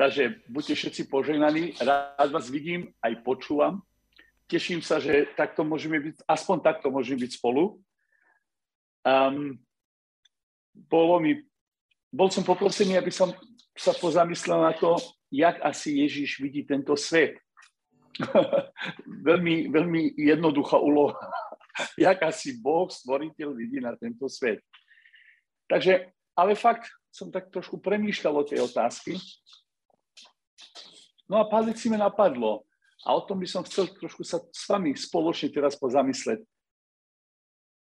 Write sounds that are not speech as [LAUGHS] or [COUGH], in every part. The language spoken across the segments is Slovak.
Takže buďte všetci požehnaní, rád vás vidím, aj počúvam. Teším sa, že takto môžeme byť, aspoň takto môžeme byť spolu. Um, bolo mi, bol som poprosený, aby som sa pozamyslel na to, jak asi Ježiš vidí tento svet. [LAUGHS] veľmi, veľmi jednoduchá úloha. [LAUGHS] jak asi Boh, stvoriteľ, vidí na tento svet. Takže, ale fakt som tak trošku premýšľal o tej otázky No a pár vecí mi napadlo a o tom by som chcel trošku sa s vami spoločne teraz pozamysleť.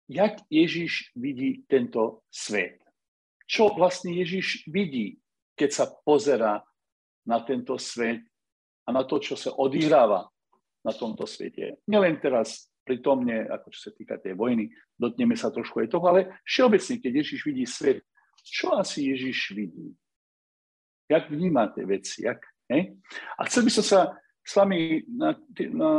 Jak Ježiš vidí tento svet? Čo vlastne Ježiš vidí, keď sa pozera na tento svet a na to, čo sa odihráva na tomto svete. Nielen teraz pritomne, ako čo sa týka tej vojny, dotneme sa trošku aj toho, ale všeobecne, keď Ježiš vidí svet, čo asi Ježiš vidí? Jak vníma tie veci? Jak, Hej? A chcel by som sa s vami na, na,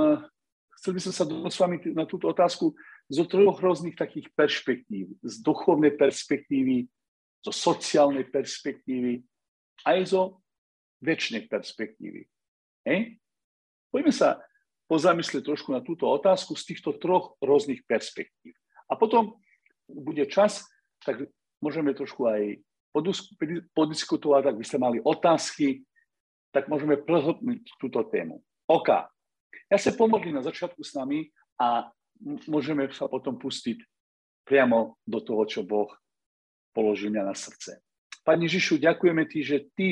chcel by som sa s vami na túto otázku zo troch rôznych takých perspektív. Z duchovnej perspektívy, zo sociálnej perspektívy, aj zo väčšnej perspektívy. Hej? Poďme sa pozamyslieť trošku na túto otázku z týchto troch rôznych perspektív. A potom bude čas, tak môžeme trošku aj podiskutovať, ak by ste mali otázky, tak môžeme prehlbniť túto tému. OK. Ja sa pomodlím na začiatku s nami a môžeme sa potom pustiť priamo do toho, čo Boh položil mňa na srdce. Pani Ježišu, ďakujeme Ti, že Ty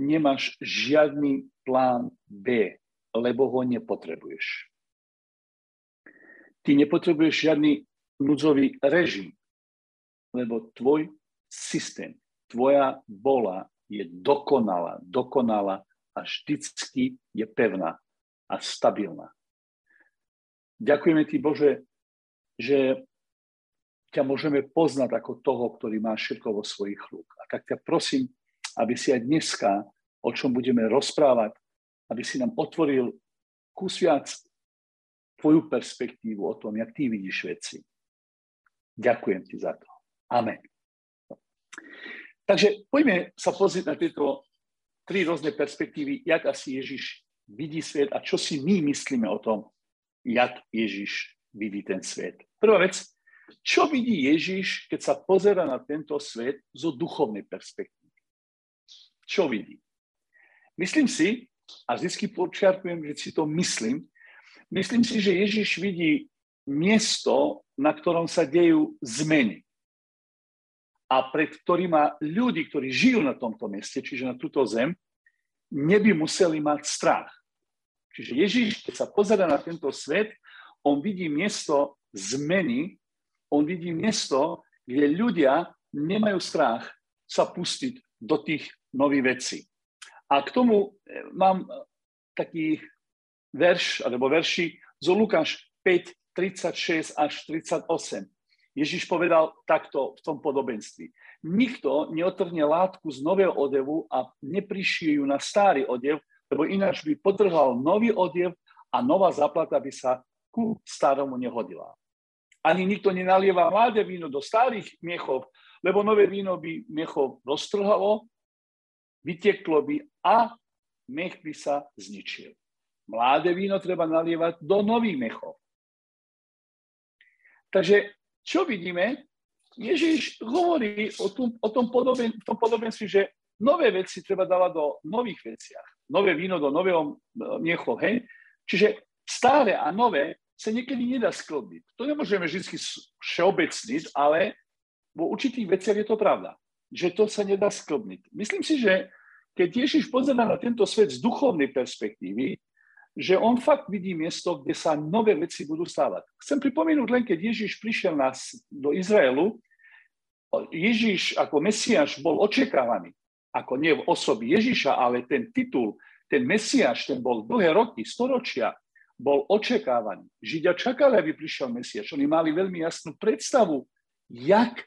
nemáš žiadny plán B, lebo ho nepotrebuješ. Ty nepotrebuješ žiadny núdzový režim, lebo tvoj systém tvoja bola je dokonalá, dokonalá a vždycky je pevná a stabilná. Ďakujeme ti, Bože, že ťa môžeme poznať ako toho, ktorý má všetko vo svojich rúk. A tak ťa prosím, aby si aj dneska, o čom budeme rozprávať, aby si nám otvoril kus viac tvoju perspektívu o tom, jak ty vidíš veci. Ďakujem ti za to. Amen. Takže poďme sa pozrieť na tieto tri rôzne perspektívy, jak asi Ježiš vidí svet a čo si my myslíme o tom, jak Ježiš vidí ten svet. Prvá vec, čo vidí Ježiš, keď sa pozera na tento svet zo duchovnej perspektívy? Čo vidí? Myslím si, a vždy počiarkujem, že si to myslím, myslím si, že Ježiš vidí miesto, na ktorom sa dejú zmeny a pred ktorými ľudí, ktorí žijú na tomto mieste, čiže na túto zem, neby museli mať strach. Čiže Ježíš, keď sa pozera na tento svet, on vidí miesto zmeny, on vidí miesto, kde ľudia nemajú strach sa pustiť do tých nových vecí. A k tomu eh, mám taký verš, alebo verši zo Lukáš 5, 36 až 38. Ježiš povedal takto v tom podobenství. Nikto neotrhne látku z nového odevu a neprišie ju na starý odev, lebo ináč by potrhal nový odev a nová zaplata by sa ku staromu nehodila. Ani nikto nenalieva mladé víno do starých miechov, lebo nové víno by miechov roztrhalo, vytieklo by a mech by sa zničil. Mladé víno treba nalievať do nových mechov. Takže čo vidíme? Ježiš hovorí o tom, o tom, podoben, tom podobenství, že nové veci treba dávať do nových veciach. Nové víno do nového e, miecho, hej? Čiže staré a nové sa niekedy nedá sklbiť. To nemôžeme vždy všeobecniť, ale vo určitých veciach je to pravda, že to sa nedá sklbniť. Myslím si, že keď Ježiš pozerá na tento svet z duchovnej perspektívy, že on fakt vidí miesto, kde sa nové veci budú stávať. Chcem pripomenúť len, keď Ježiš prišiel nás do Izraelu, Ježiš ako Mesiáš bol očakávaný. Ako nie v osobi Ježiša, ale ten titul, ten Mesiáš, ten bol dlhé roky, storočia, bol očakávaný. Židia čakali, aby prišiel Mesiáš. Oni mali veľmi jasnú predstavu, jak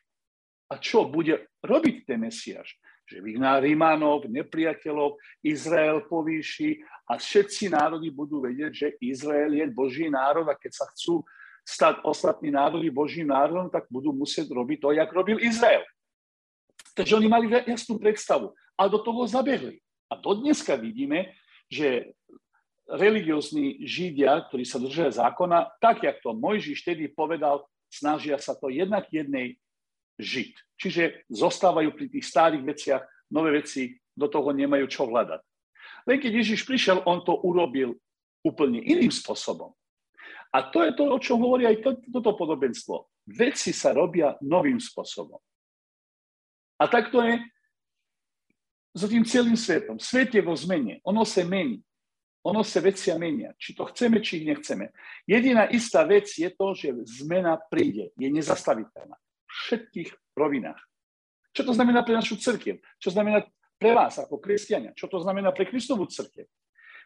a čo bude robiť ten Mesiáš že vyhná Rímanov, nepriateľov, Izrael povýši a všetci národy budú vedieť, že Izrael je Boží národ a keď sa chcú stať ostatní národy Božím národom, tak budú musieť robiť to, jak robil Izrael. Takže oni mali jasnú predstavu a do toho zabehli. A do dneska vidíme, že religiózni židia, ktorí sa držia zákona, tak, jak to Mojžiš vtedy povedal, snažia sa to jednak jednej žiť. Čiže zostávajú pri tých starých veciach, nové veci do toho nemajú čo hľadať. Len keď Ježiš prišiel, on to urobil úplne iným spôsobom. A to je to, o čom hovorí aj to, toto podobenstvo. Veci sa robia novým spôsobom. A tak to je s tým celým svetom. Svet je vo zmene. Ono sa mení. Ono sa vecia menia. Či to chceme, či ich nechceme. Jediná istá vec je to, že zmena príde. Je nezastaviteľná. V všetkých rovinách. Čo to znamená pre našu církev? Čo znamená pre vás ako kresťania? Čo to znamená pre Kristovú církev?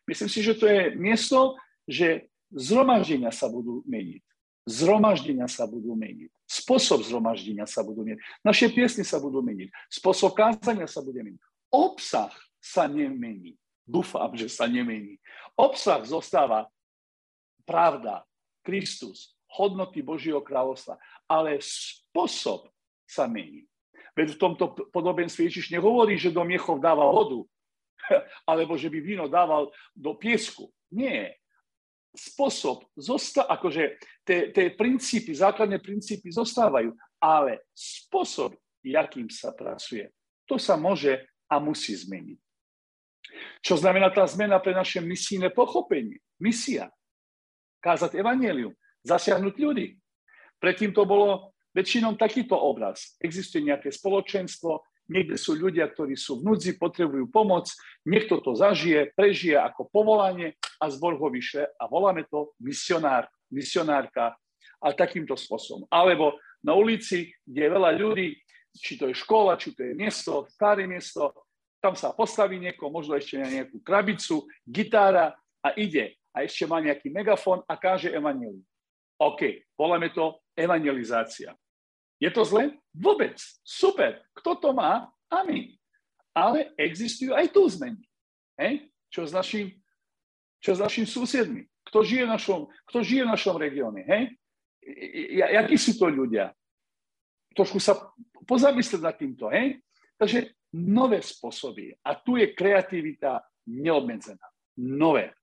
Myslím si, že to je miesto, že zhromaždenia sa budú meniť. Zhromaždenia sa budú meniť. Spôsob zhromaždenia sa budú meniť. Naše piesny sa budú meniť. Spôsob kázania sa bude meniť. Obsah sa nemení. Dúfam, že sa nemení. Obsah zostáva pravda, Kristus, hodnoty Božieho kráľovstva, ale spôsob sa mení. Veď v tomto podobenstve Ježiš nehovorí, že do miechov dáva vodu, [LAUGHS] alebo že by víno dával do piesku. Nie. Spôsob, zosta- akože tie princípy, základné princípy zostávajú, ale spôsob, jakým sa pracuje, to sa môže a musí zmeniť. Čo znamená tá zmena pre naše misijné pochopenie? Misia. Kázať evanelium, zasiahnuť ľudí. Predtým to bolo väčšinou takýto obraz. Existuje nejaké spoločenstvo, Niekde sú ľudia, ktorí sú v núdzi, potrebujú pomoc, niekto to zažije, prežije ako povolanie a zbor ho vyšle a voláme to misionár, misionárka a takýmto spôsobom. Alebo na ulici, kde je veľa ľudí, či to je škola, či to je miesto, staré miesto, tam sa postaví nieko, možno ešte na nejakú krabicu, gitára a ide. A ešte má nejaký megafón a káže evanelium. OK, voláme to evangelizácia. Je to zle? Vôbec. Super. Kto to má? Amen. Ale existujú aj tu zmeny. Hej? Čo s našim, čo s našim susedmi? Kto žije v našom, kto žije v našom regióne? Hej? Jakí sú to ľudia? Trošku sa pozamyslieť nad týmto. Hej? Takže nové spôsoby. A tu je kreativita neobmedzená. Nové.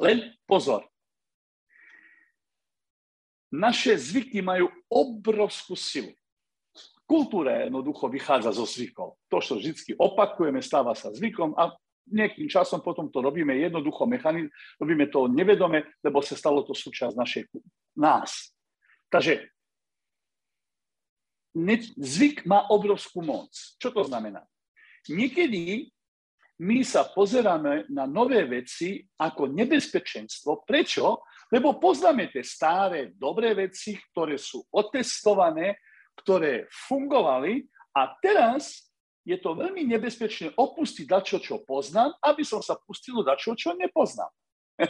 Len pozor, naše zvyky majú obrovskú silu. Kultúra jednoducho vychádza zo zvykov. To, čo vždy opakujeme, stáva sa zvykom a nejakým časom potom to robíme jednoducho mechanizm, robíme to nevedome, lebo sa stalo to súčasť našej nás. Takže zvyk má obrovskú moc. Čo to znamená? Niekedy my sa pozeráme na nové veci ako nebezpečenstvo. Prečo? Lebo poznáme tie staré, dobré veci, ktoré sú otestované, ktoré fungovali a teraz je to veľmi nebezpečné opustiť dačo, čo poznám, aby som sa pustil do dačo, čo nepoznám. [LAUGHS]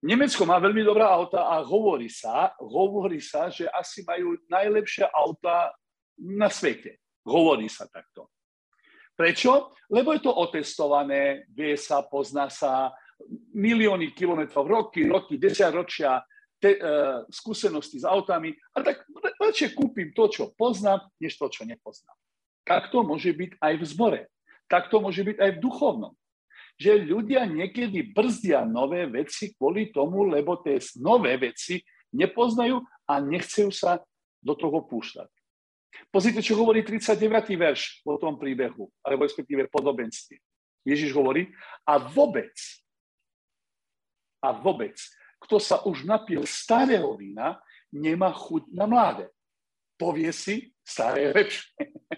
Nemecko má veľmi dobrá auta a hovorí sa, hovorí sa, že asi majú najlepšie auta na svete. Hovorí sa takto. Prečo? Lebo je to otestované, vie sa, pozná sa, milióny kilometrov, roky, roky, desaťročia te, uh, skúsenosti s autami a tak radšej kúpim to, čo poznám, než to, čo nepoznám. Tak to môže byť aj v zbore. Tak to môže byť aj v duchovnom. Že ľudia niekedy brzdia nové veci kvôli tomu, lebo tie nové veci nepoznajú a nechcejú sa do toho púšťať. Pozrite, čo hovorí 39. verš o tom príbehu, alebo respektíve podobenstve. Ježiš hovorí, a vôbec a vôbec, kto sa už napil starého vína, nemá chuť na mladé. Povie si, staré je lepšie.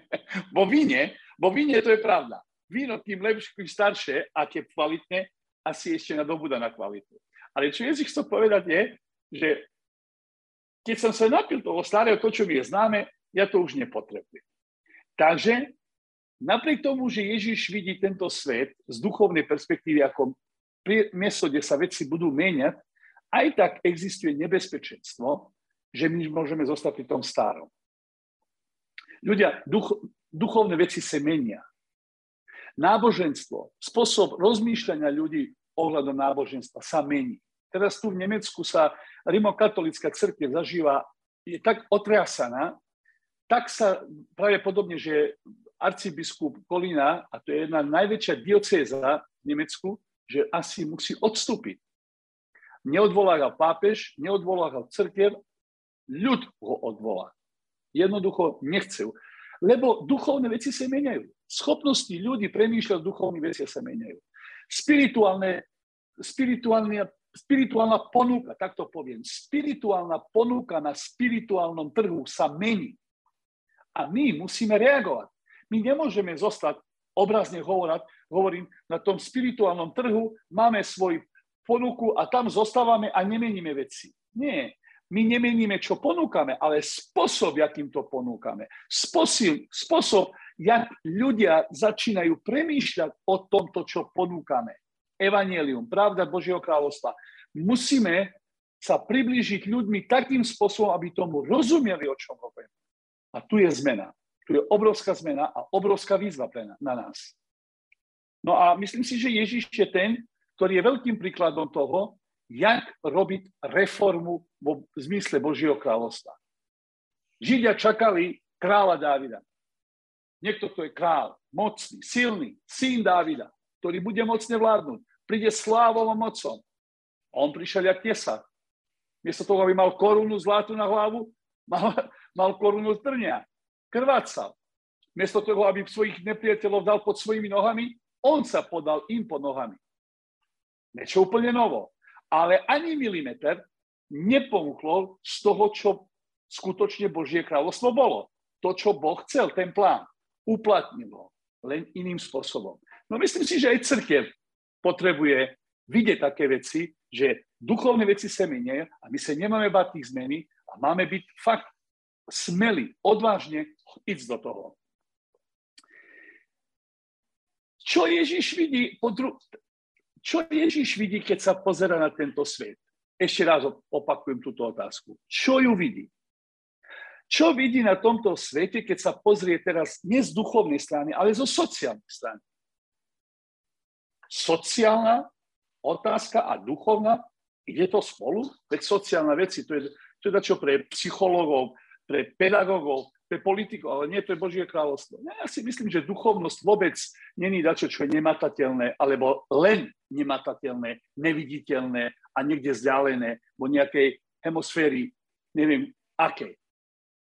[LAUGHS] vo víne, vo víne to je pravda. Víno tým lepšie, tým staršie, aké kvalitné, asi ešte na dobu na kvalitu. Ale čo Ježiš chce povedať je, že keď som sa napil toho starého, to, čo mi je známe, ja to už nepotrebujem. Takže napriek tomu, že Ježiš vidí tento svet z duchovnej perspektívy ako miesto, kde sa veci budú meniať, aj tak existuje nebezpečenstvo, že my môžeme zostať pri tom starom. Ľudia, duch, duchovné veci sa menia. Náboženstvo, spôsob rozmýšľania ľudí ohľadom náboženstva sa mení. Teraz tu v Nemecku sa rimokatolická církev zažíva, je tak otriasaná, tak sa pravdepodobne, že arcibiskup Kolina, a to je jedna najväčšia diocéza v Nemecku, že asi musí odstúpiť. Neodvolával pápež, neodvolával crkev, ľud ho odvolá. Jednoducho nechcú. Lebo duchovné veci sa meniajú. Schopnosti ľudí premýšľať duchovné veci sa meniajú. Spirituálne, spirituálne, spirituálna ponuka, tak to poviem, spirituálna ponuka na spirituálnom trhu sa mení. A my musíme reagovať. My nemôžeme zostať, obrazne hovorať, hovorím, na tom spirituálnom trhu máme svoj ponuku a tam zostávame a nemeníme veci. Nie. My nemeníme, čo ponúkame, ale spôsob, akým to ponúkame. Spôsob, spôsob, jak ľudia začínajú premýšľať o tomto, čo ponúkame. Evangelium, pravda Božieho kráľovstva. Musíme sa priblížiť ľuďmi takým spôsobom, aby tomu rozumeli, o čom hovoríme. A tu je zmena. Tu je obrovská zmena a obrovská výzva pre na, na nás. No a myslím si, že Ježiš je ten, ktorý je veľkým príkladom toho, jak robiť reformu vo zmysle Božieho kráľovstva. Židia čakali kráľa Dávida. Niekto, kto je král, mocný, silný, syn Dávida, ktorý bude mocne vládnuť, príde slávom a mocom. A on prišiel jak tesák. Miesto toho, aby mal korunu zlatu na hlavu, mal, [LAUGHS] mal korunu trňa krvácal. Miesto toho, aby svojich nepriateľov dal pod svojimi nohami, on sa podal im pod nohami. Niečo úplne novo. Ale ani milimeter nepomúchlo z toho, čo skutočne Božie kráľovstvo bolo. To, čo Boh chcel, ten plán. Uplatnil len iným spôsobom. No myslím si, že aj církev potrebuje vidieť také veci, že duchovné veci sa menia a my sa nemáme bať tých zmeny a máme byť fakt smeli, odvážne ísť do toho. Čo Ježiš vidí, podru... čo Ježiš vidí, keď sa pozera na tento svet? Ešte raz opakujem túto otázku. Čo ju vidí? Čo vidí na tomto svete, keď sa pozrie teraz nie z duchovnej strany, ale zo sociálnej strany? Sociálna otázka a duchovná, ide to spolu? Veď sociálna veci, to je, je čo pre psychológov, pre pedagógov, pre politikov, ale nie to je Božie kráľovstvo. Ja si myslím, že duchovnosť vôbec není dačo, čo je nematateľné, alebo len nematateľné, neviditeľné a niekde vzdialené vo nejakej hemisféry, neviem akej.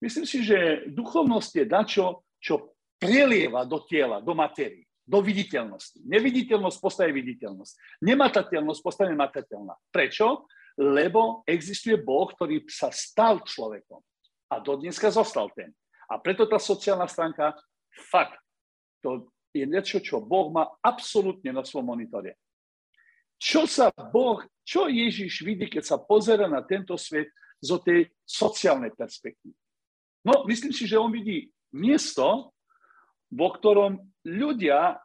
Myslím si, že duchovnosť je dačo, čo prelieva do tela, do materii, do viditeľnosti. Neviditeľnosť postaje viditeľnosť. Nematateľnosť postaje matateľná. Prečo? Lebo existuje Boh, ktorý sa stal človekom. A do dneska zostal ten. A preto tá sociálna stránka, fakt, to je niečo, čo Boh má absolútne na svojom monitore. Čo sa Boh, čo Ježiš vidí, keď sa pozera na tento svet zo tej sociálnej perspektívy? No, myslím si, že on vidí miesto, vo ktorom ľudia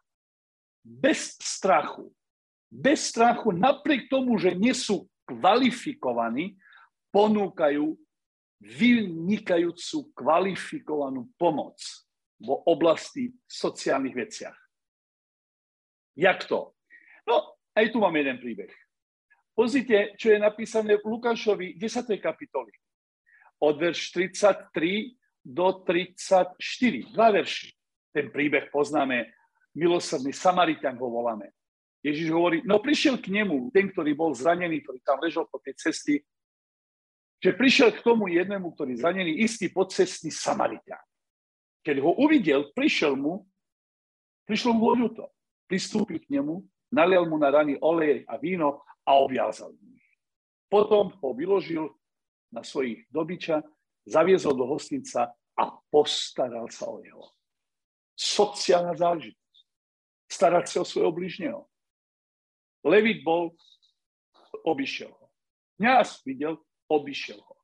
bez strachu, bez strachu, napriek tomu, že nie sú kvalifikovaní, ponúkajú vynikajúcu kvalifikovanú pomoc vo oblasti sociálnych veciach. Jak to? No, aj tu máme jeden príbeh. Pozrite, čo je napísané v Lukášovi 10. kapitoli. Od verš 33 do 34. Dva verši. Ten príbeh poznáme. Milosrdný Samaritan ho voláme. Ježiš hovorí, no prišiel k nemu ten, ktorý bol zranený, ktorý tam ležal po tej cesty že prišiel k tomu jednému, ktorý zranený, istý podcestný Samaritan. Keď ho uvidel, prišiel mu, prišlo mu ľúto. Pristúpil k nemu, nalial mu na rany olej a víno a obviazal mu. Potom ho vyložil na svojich dobyča, zaviezol do hostinca a postaral sa o jeho. Sociálna záležitosť. Starať sa o svojho bližneho. Levit bol, obišiel ho. Kňaz videl, obišiel ho.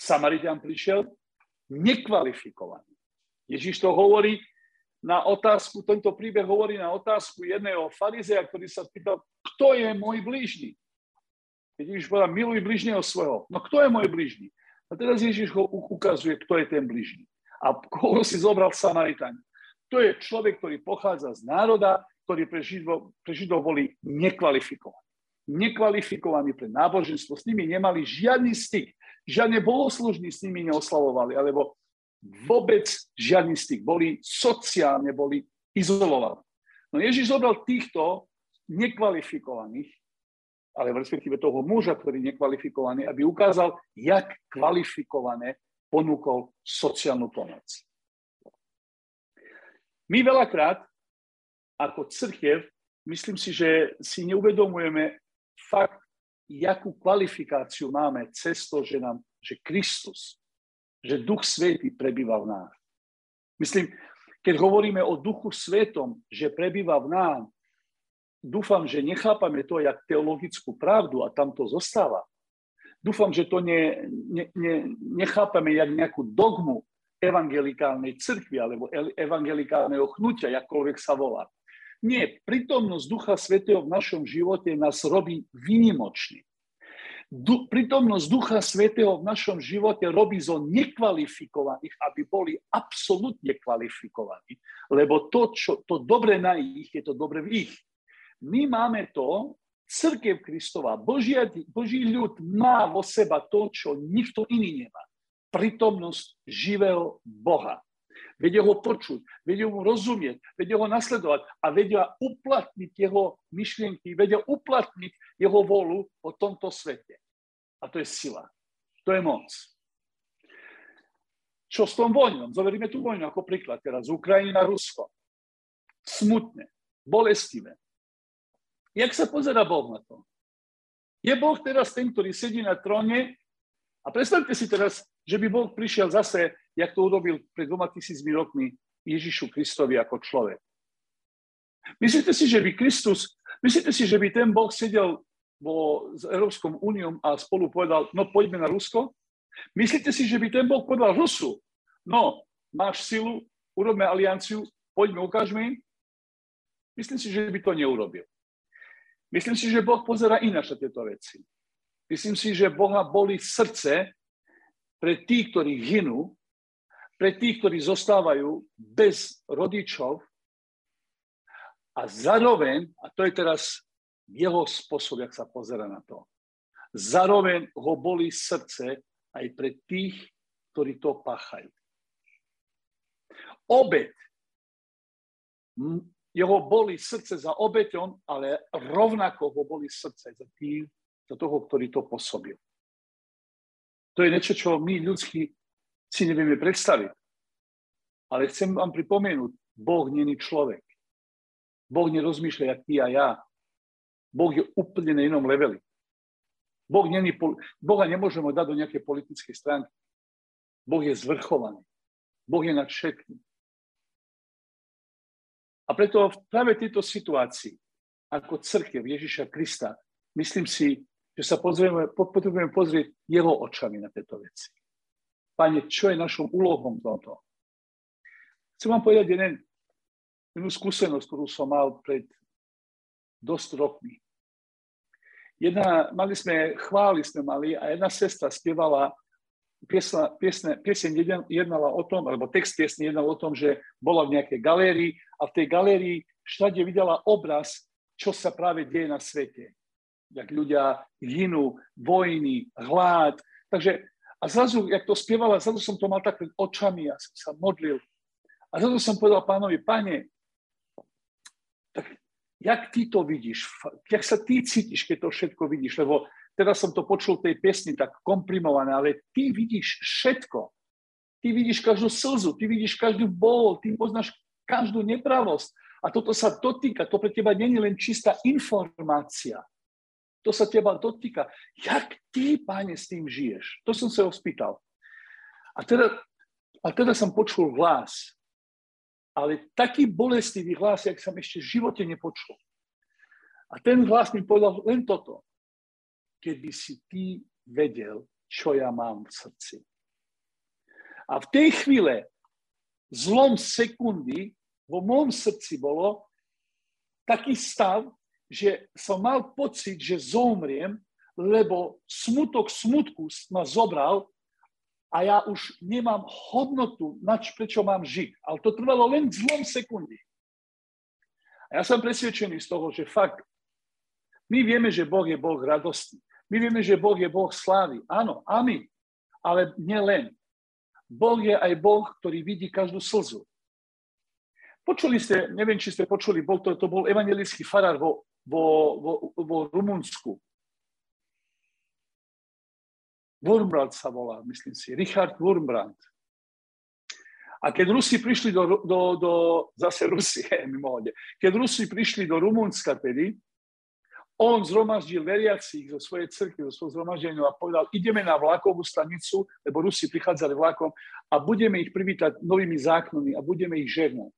Samaritan prišiel nekvalifikovaný. Ježiš to hovorí na otázku, tento príbeh hovorí na otázku jedného farizea, ktorý sa pýtal, kto je môj blížny? Ježiš povedal, miluj blížneho svojho. No kto je môj blížny? A teraz Ježiš ho ukazuje, kto je ten blížny. A koho si zobral Samaritan. To je človek, ktorý pochádza z národa, ktorý pre Židov, pre Židov boli nekvalifikovaní nekvalifikovaní pre náboženstvo, s nimi nemali žiadny styk, žiadne bohoslužní s nimi neoslavovali, alebo vôbec žiadny styk. Boli sociálne, boli izolovaní. No Ježiš zobral týchto nekvalifikovaných, ale v respektíve toho muža, ktorý je nekvalifikovaný, aby ukázal, jak kvalifikované ponúkol sociálnu pomoc. My veľakrát ako církev, myslím si, že si neuvedomujeme fakt, jakú kvalifikáciu máme cez to, že, nám, že Kristus, že Duch Svetý prebýva v nás. Myslím, keď hovoríme o Duchu Svetom, že prebýva v nás, dúfam, že nechápame to jak teologickú pravdu a tam to zostáva. Dúfam, že to ne, ne, ne, nechápame jak nejakú dogmu evangelikálnej cirkvi alebo evangelikálneho chnutia, jakkoľvek sa volá. Nie, prítomnosť Ducha Svetého v našom živote nás robí výnimočný. Du, prítomnosť Ducha Svetého v našom živote robí zo nekvalifikovaných, aby boli absolútne kvalifikovaní. Lebo to, čo, to dobre na ich, je to dobre v ich. My máme to, Crkev Kristova, Božia, Boží ľud má vo seba to, čo nikto iný nemá. Prítomnosť živého Boha vedia ho počuť, vedia mu rozumieť, vedia ho nasledovať a vedia uplatniť jeho myšlienky, vedia uplatniť jeho volu po tomto svete. A to je sila. To je moc. Čo s tom vojnom? Zoberíme tú vojnu ako príklad teraz. Ukrajina, Rusko. Smutné, bolestivé. Jak sa pozera Boh na to? Je Boh teraz ten, ktorý sedí na tróne a predstavte si teraz, že by Boh prišiel zase jak to urobil pred dvoma tisícmi rokmi Ježišu Kristovi ako človek. Myslíte si, že by Kristus, myslíte si, že by ten Boh sedel vo, s Európskou úniou a spolu povedal, no poďme na Rusko? Myslíte si, že by ten Boh povedal Rusu, no máš silu, urobme alianciu, poďme, ukážme im? Myslím si, že by to neurobil. Myslím si, že Boh pozera ináč na tieto veci. Myslím si, že Boha boli srdce pre tých, ktorí hynú, pre tých, ktorí zostávajú bez rodičov a zároveň, a to je teraz jeho spôsob, jak sa pozera na to, zároveň ho boli srdce aj pre tých, ktorí to páchajú. Obed. Jeho boli srdce za obeťom, ale rovnako ho boli srdce za tým, za toho, ktorý to pôsobil. To je niečo, čo my ľudskí si nevieme predstaviť. Ale chcem vám pripomenúť, Boh není človek. Boh nerozmýšľa, jak ty a ja. Boh je úplne na inom leveli. Boh není, Boha nemôžeme dať do nejakej politickej stránky. Boh je zvrchovaný. Boh je nad všetkým. A preto v práve tejto situácii, ako crkev Ježiša Krista, myslím si, že sa potrebujeme, potrebujeme pozrieť jeho očami na tieto veci. Pane, čo je našou úlohou toto? Chcem vám povedať jeden, jednu skúsenosť, ktorú som mal pred dosť rokmi. Jedna, mali sme, chváli sme mali a jedna sestra spievala, piesna, piesne, pieseň jednala o tom, alebo text piesne jednal o tom, že bola v nejakej galérii a v tej galérii všade videla obraz, čo sa práve deje na svete. Jak ľudia hynú, vojny, hlad. Takže a zrazu, jak to spievala, zrazu som to mal tak pred očami, ja som sa modlil. A zrazu som povedal pánovi, pane, tak jak ty to vidíš? Jak sa ty cítiš, keď to všetko vidíš? Lebo teraz som to počul tej piesni tak komprimované, ale ty vidíš všetko. Ty vidíš každú slzu, ty vidíš každú bol, ty poznáš každú nepravosť. A toto sa dotýka, to pre teba je len čistá informácia, to sa teba dotýka. Jak ty, páne, s tým žiješ? To som sa ho spýtal. A teda, a teda som počul hlas. Ale taký bolestivý hlas, jak som ešte v živote nepočul. A ten hlas mi povedal len toto. Keby si ty vedel, čo ja mám v srdci. A v tej chvíle, zlom sekundy, vo môjom srdci bolo taký stav, že som mal pocit, že zomriem, lebo smutok smutku ma zobral a ja už nemám hodnotu, nač prečo mám žiť. Ale to trvalo len zlom sekundy. A ja som presvedčený z toho, že fakt, my vieme, že Boh je Boh radosti. My vieme, že Boh je Boh slávy. Áno, amen. Ale nielen. Boh je aj Boh, ktorý vidí každú slzu. Počuli ste, neviem, či ste počuli, bol to, to bol evangelický farár vo, vo, vo, vo Rumunsku. Wurmbrand sa volá, myslím si, Richard Wurmbrand. A keď Rusi prišli do, do, do zase Rusie, [LAUGHS] mimohode, keď Rusi prišli do Rumunska tedy, on zhromaždil veriacich zo svojej cerky, zo svojho zhromaždenia a povedal, ideme na vlakovú stanicu, lebo Rusi prichádzali vlakom a budeme ich privítať novými zákonmi a budeme ich žehnať.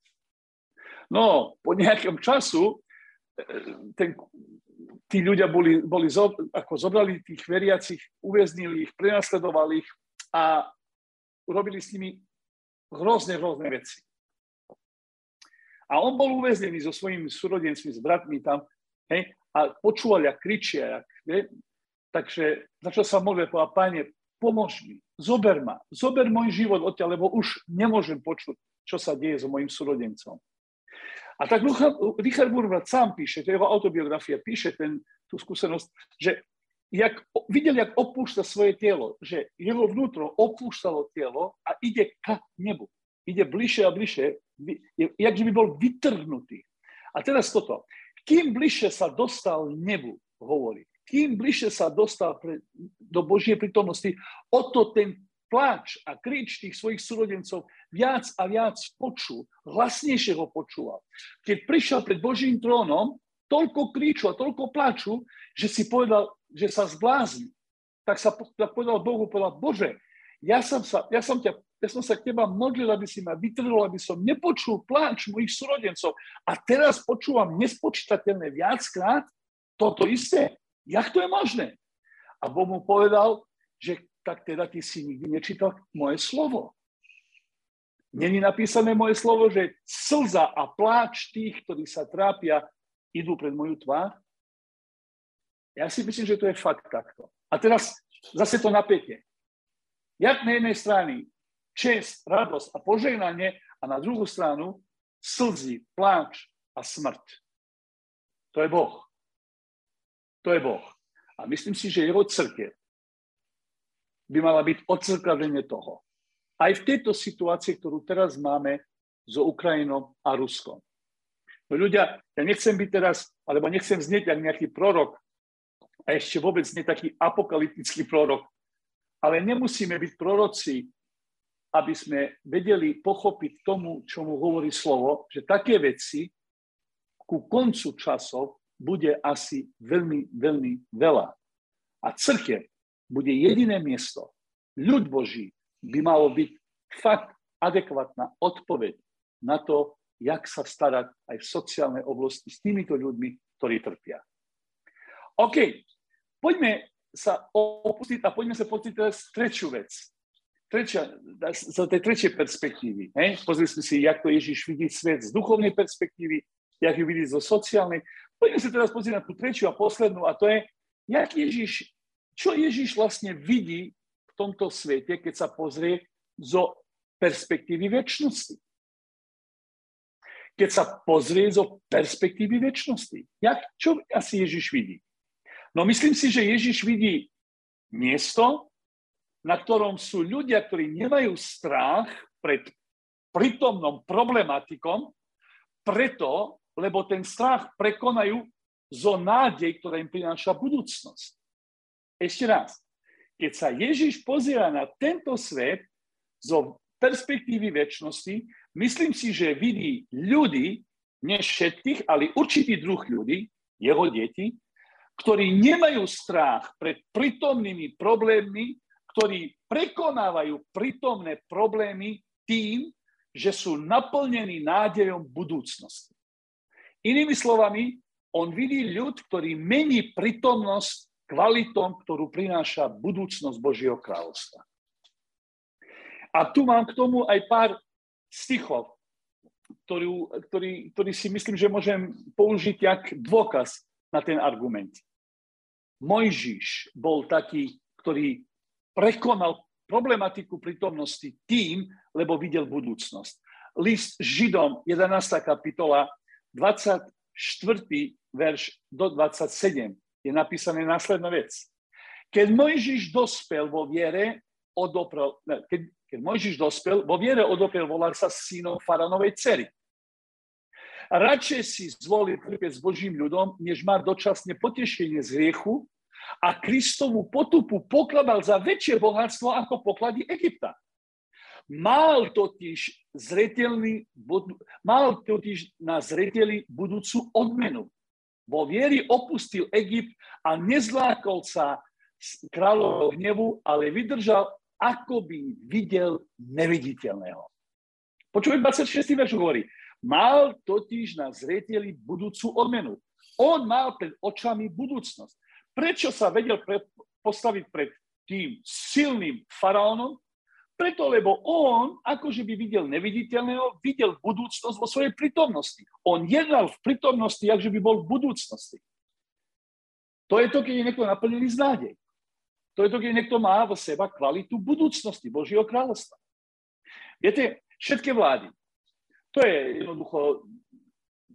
No, po nejakom času ten, tí ľudia boli, boli zo, ako zobrali tých veriacich, uväznili ich, prenasledovali ich a urobili s nimi hrozne, hrozné veci. A on bol uväznený so svojimi súrodencmi, s bratmi tam, hej, a počúval, jak kričia, hej, takže začal sa modliť, povedal, páne, pomôž mi, zober ma, zober môj život odtiaľ, lebo už nemôžem počuť, čo sa deje so mojim súrodencom. A tak Richard Burvat sám píše, to je jeho autobiografia, píše ten, tú skúsenosť, že jak, videl, jak opúšťa svoje telo, že jeho vnútro opúšťalo telo a ide k nebu. Ide bližšie a bližšie, jak by bol vytrhnutý. A teraz toto. Kým bližšie sa dostal nebu, hovorí, kým bližšie sa dostal pre, do Božej prítomnosti, o to ten pláč a krič tých svojich súrodencov viac a viac počul, hlasnejšie ho počúval. Keď prišiel pred Božím trónom, toľko kriču a toľko plaču, že si povedal, že sa zblázni. Tak sa tak povedal Bohu, povedal, Bože, ja som, sa, ja, som ťa, ja som sa k teba modlil, aby si ma vytrhol, aby som nepočul pláč mojich súrodencov. A teraz počúvam nespočítateľné viackrát toto isté. Jak to je možné? A Boh mu povedal, že tak teda ty si nikdy nečítal moje slovo. Není napísané moje slovo, že slza a pláč tých, ktorí sa trápia, idú pred moju tvár? Ja si myslím, že to je fakt takto. A teraz zase to napätie. Jak na jednej strane čest, radosť a požehnanie a na druhú stranu slzy, pláč a smrť. To je Boh. To je Boh. A myslím si, že jeho církev by mala byť odzrkadlenie toho. Aj v tejto situácii, ktorú teraz máme so Ukrajinou a Ruskom. No ľudia, ja nechcem byť teraz, alebo nechcem znieť ako nejaký prorok, a ešte vôbec nie taký apokalyptický prorok, ale nemusíme byť proroci, aby sme vedeli pochopiť tomu, čo mu hovorí slovo, že také veci ku koncu časov bude asi veľmi, veľmi veľa. A crkev bude jediné miesto. Ľud Boží by malo byť fakt adekvátna odpoveď na to, jak sa starať aj v sociálnej oblasti s týmito ľuďmi, ktorí trpia. OK, poďme sa opustiť a poďme sa pozrieť teraz trečiu vec. Trečia, z tej trečiej perspektívy. Hej? Pozrime si, jak to Ježiš vidí svet z duchovnej perspektívy, jak ju vidí zo sociálnej. Poďme sa teraz pozrieť na tú trečiu a poslednú a to je, jak Ježiš čo Ježiš vlastne vidí v tomto svete, keď sa pozrie zo perspektívy väčšnosti? Keď sa pozrie zo perspektívy väčšnosti. Jak, čo asi Ježiš vidí? No myslím si, že Ježiš vidí miesto, na ktorom sú ľudia, ktorí nemajú strach pred prítomnom problematikom, preto, lebo ten strach prekonajú zo nádej, ktorá im prináša budúcnosť. Ešte raz, keď sa Ježiš pozera na tento svet zo perspektívy väčšnosti, myslím si, že vidí ľudí, nie všetkých, ale určitý druh ľudí, jeho deti, ktorí nemajú strach pred prítomnými problémmi, ktorí prekonávajú prítomné problémy tým, že sú naplnení nádejom budúcnosti. Inými slovami, on vidí ľud, ktorý mení prítomnosť kvalitom, ktorú prináša budúcnosť Božieho kráľovstva. A tu mám k tomu aj pár stichov, ktorý, ktorý, ktorý si myslím, že môžem použiť jak dôkaz na ten argument. Mojžiš bol taký, ktorý prekonal problematiku prítomnosti tým, lebo videl budúcnosť. List Židom, 11. kapitola, 24. verš do 27 je napísané následná vec. Keď Mojžiš dospel vo viere, odoprel, keď, keď Mojžiš dospel, vo viere odopiel volať sa synom faranovej cery. Radšej si zvolil trpieť s Božím ľudom, než má dočasne potešenie z hriechu a Kristovú potupu pokladal za väčšie bohatstvo ako poklady Egypta. Mal totiž, zretelný, mal totiž na zreteli budúcu odmenu. Vo vieri opustil Egypt a nezlákol sa kráľovho hnevu, ale vydržal, ako by videl neviditeľného. Počujem 26. verš hovorí, mal totiž na zreteli budúcu odmenu. On mal pred očami budúcnosť. Prečo sa vedel pre, postaviť pred tým silným faraónom? Preto, lebo on, akože by videl neviditeľného, videl budúcnosť vo svojej prítomnosti. On jednal v prítomnosti, akže by bol v budúcnosti. To je to, keď je niekto naplnený z nádej. To je to, keď niekto má vo seba kvalitu budúcnosti Božieho kráľovstva. Viete, všetky vlády, to je jednoducho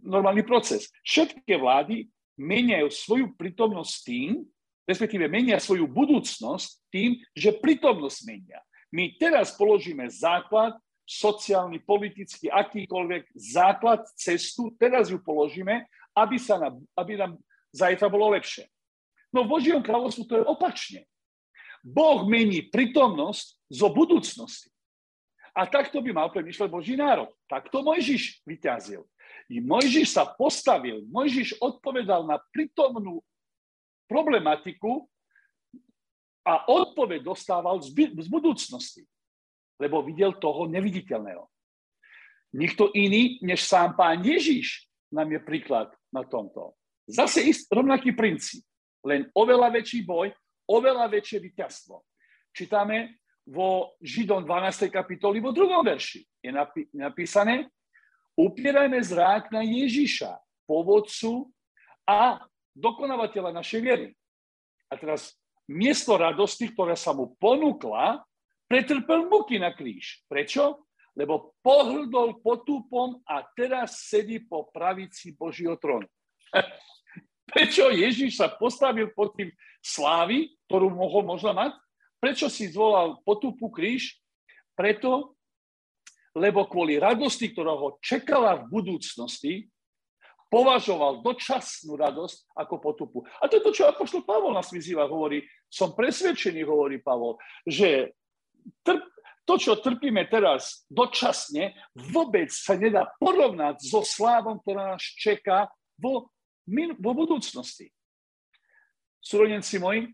normálny proces. Všetky vlády meniajú svoju prítomnosť tým, respektíve menia svoju budúcnosť tým, že prítomnosť menia. My teraz položíme základ, sociálny, politický, akýkoľvek základ, cestu, teraz ju položíme, aby, sa nám, aby nám zajtra bolo lepšie. No v Božíom kráľovstvu to je opačne. Boh mení prítomnosť zo budúcnosti. A takto by mal premýšľať Boží národ. Takto Mojžiš vyťazil. I Mojžiš sa postavil, Mojžiš odpovedal na prítomnú problematiku a odpoveď dostával z, z budúcnosti, lebo videl toho neviditeľného. Nikto iný, než sám pán Ježiš, nám je príklad na tomto. Zase ist rovnaký princíp, len oveľa väčší boj, oveľa väčšie víťazstvo. Čítame vo Židom 12. kapitoli, vo druhom verši. Je napísané, upierajme zrák na Ježiša, povodcu a dokonávateľa našej viery. A teraz miesto radosti, ktorá sa mu ponúkla, pretrpel muky na kríž. Prečo? Lebo pohrdol potúpom a teraz sedí po pravici Božího trónu. [LAUGHS] Prečo Ježiš sa postavil pod tým slávy, ktorú mohol možno mať? Prečo si zvolal potúpu kríž? Preto, lebo kvôli radosti, ktorá ho čakala v budúcnosti, považoval dočasnú radosť ako potupu. A to je to, čo Apoštol Pavol nás vyzýva, hovorí, som presvedčený, hovorí Pavol, že trp, to, čo trpíme teraz dočasne, vôbec sa nedá porovnať so slávom, ktorá nás čeká vo, vo budúcnosti. Súrodenci moji,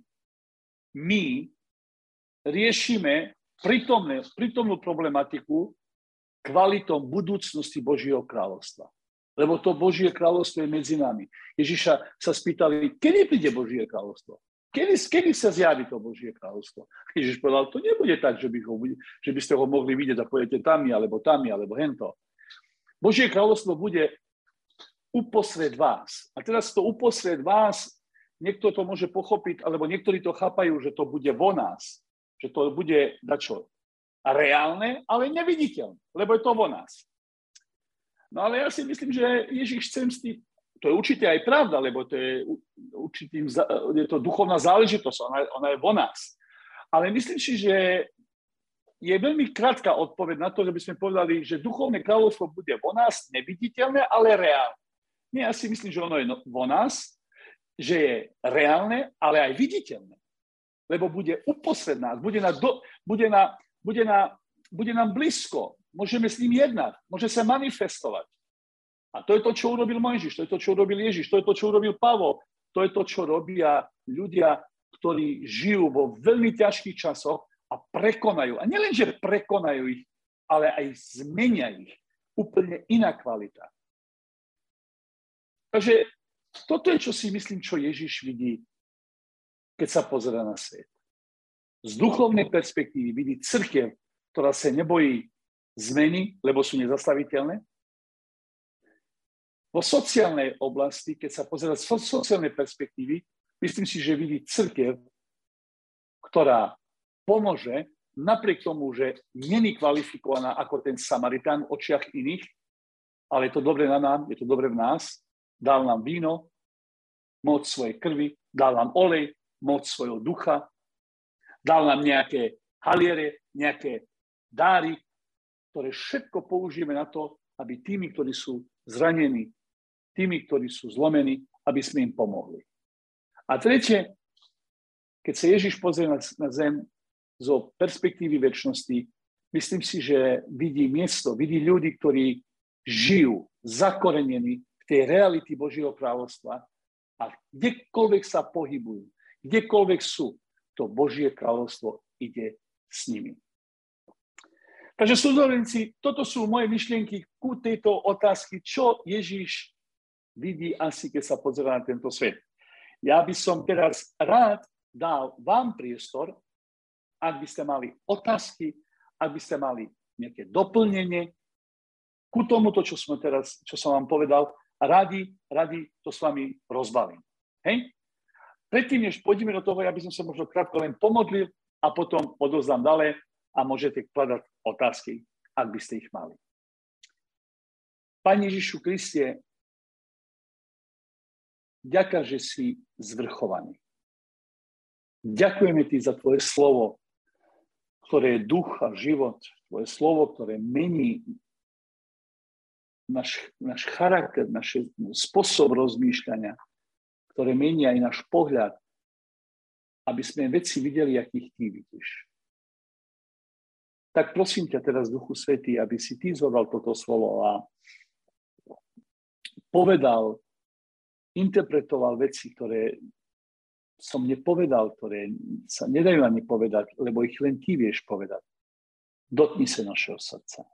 my riešime prítomné, prítomnú problematiku kvalitou budúcnosti Božieho kráľovstva lebo to Božie kráľovstvo je medzi nami. Ježiša sa spýtali, kedy príde Božie kráľovstvo? Kedy, kedy sa zjaví to Božie kráľovstvo? [LAUGHS] Ježiš povedal, to nebude tak, že by, ho, že by ste ho mohli vidieť a pôjdete tam, alebo tam, alebo hento. Božie kráľovstvo bude uposred vás. A teraz to uposred vás, niekto to môže pochopiť, alebo niektorí to chápajú, že to bude vo nás. Že to bude dačo reálne, ale neviditeľné, lebo je to vo nás. No ale ja si myslím, že Ježiš chcem to je určite aj pravda, lebo to je, určitým, je to duchovná záležitosť, ona, ona je vo nás. Ale myslím si, že je veľmi krátka odpoveď na to, že by sme povedali, že duchovné kráľovstvo bude vo nás, neviditeľné, ale reálne. Nie, ja si myslím, že ono je no, vo nás, že je reálne, ale aj viditeľné. Lebo bude uposred nás, bude, na do, bude, na, bude, na, bude nám blízko, môžeme s ním jednať, môže sa manifestovať. A to je to, čo urobil Mojžiš, to je to, čo urobil Ježiš, to je to, čo urobil Pavol, to je to, čo robia ľudia, ktorí žijú vo veľmi ťažkých časoch a prekonajú. A nielen, že prekonajú ich, ale aj zmenia ich. Úplne iná kvalita. Takže toto je, čo si myslím, čo Ježiš vidí, keď sa pozera na svet. Z duchovnej perspektívy vidí crkev, ktorá sa nebojí zmeny, lebo sú nezastaviteľné. Vo sociálnej oblasti, keď sa pozera z sociálnej perspektívy, myslím si, že vidí církev, ktorá pomôže, napriek tomu, že není kvalifikovaná ako ten Samaritán v očiach iných, ale je to dobre na nám, je to dobre v nás, dal nám víno, moc svojej krvi, dal nám olej, moc svojho ducha, dal nám nejaké haliere, nejaké dáry, ktoré všetko použijeme na to, aby tými, ktorí sú zranení, tými, ktorí sú zlomení, aby sme im pomohli. A tretie, keď sa Ježiš pozrie na, na zem zo perspektívy väčšnosti, myslím si, že vidí miesto, vidí ľudí, ktorí žijú zakorenení v tej reality Božieho kráľovstva a kdekoľvek sa pohybujú, kdekoľvek sú, to Božie kráľovstvo ide s nimi. Takže súdorenci, toto sú moje myšlienky ku tejto otázky, čo Ježíš vidí asi, keď sa pozerá na tento svet. Ja by som teraz rád dal vám priestor, ak by ste mali otázky, ak by ste mali nejaké doplnenie ku tomuto, čo, sme teraz, čo som vám povedal, radi, radi to s vami rozbalím. Hej? Predtým, než pôjdeme do toho, ja by som sa možno krátko len pomodlil a potom odozdám ďalej a môžete kladať otázky, ak by ste ich mali. Pane Ježišu Kriste, ďaká, že si zvrchovaný. Ďakujeme ti za tvoje slovo, ktoré je duch a život, tvoje slovo, ktoré mení náš, náš charakter, náš spôsob rozmýšľania, ktoré mení aj náš pohľad, aby sme veci videli, akých ty vidíš tak prosím ťa teraz, Duchu Svetý, aby si ty zobral toto slovo a povedal, interpretoval veci, ktoré som nepovedal, ktoré sa nedajú ani povedať, lebo ich len ty vieš povedať. Dotni sa našeho srdca.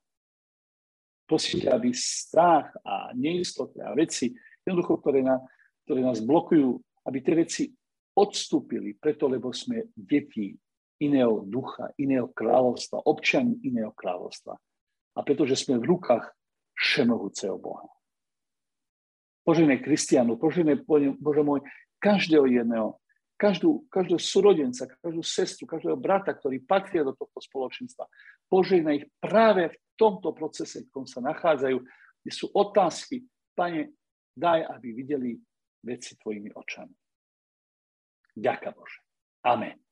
Prosím ťa, aby strach a neistoty a veci, jednoducho, ktoré, na, ktoré nás blokujú, aby tie veci odstúpili, preto lebo sme deti iného ducha, iného kráľovstva, občan iného kráľovstva. A pretože sme v rukách všemohúceho Boha. Požené Kristianu, požené, Bože môj, každého jedného, každú, každého súrodenca, každú sestru, každého brata, ktorý patria do tohto spoločenstva. Požehnaj ich práve v tomto procese, v ktorom sa nachádzajú, kde sú otázky. Pane, daj, aby videli veci tvojimi očami. Ďaká Bože. Amen.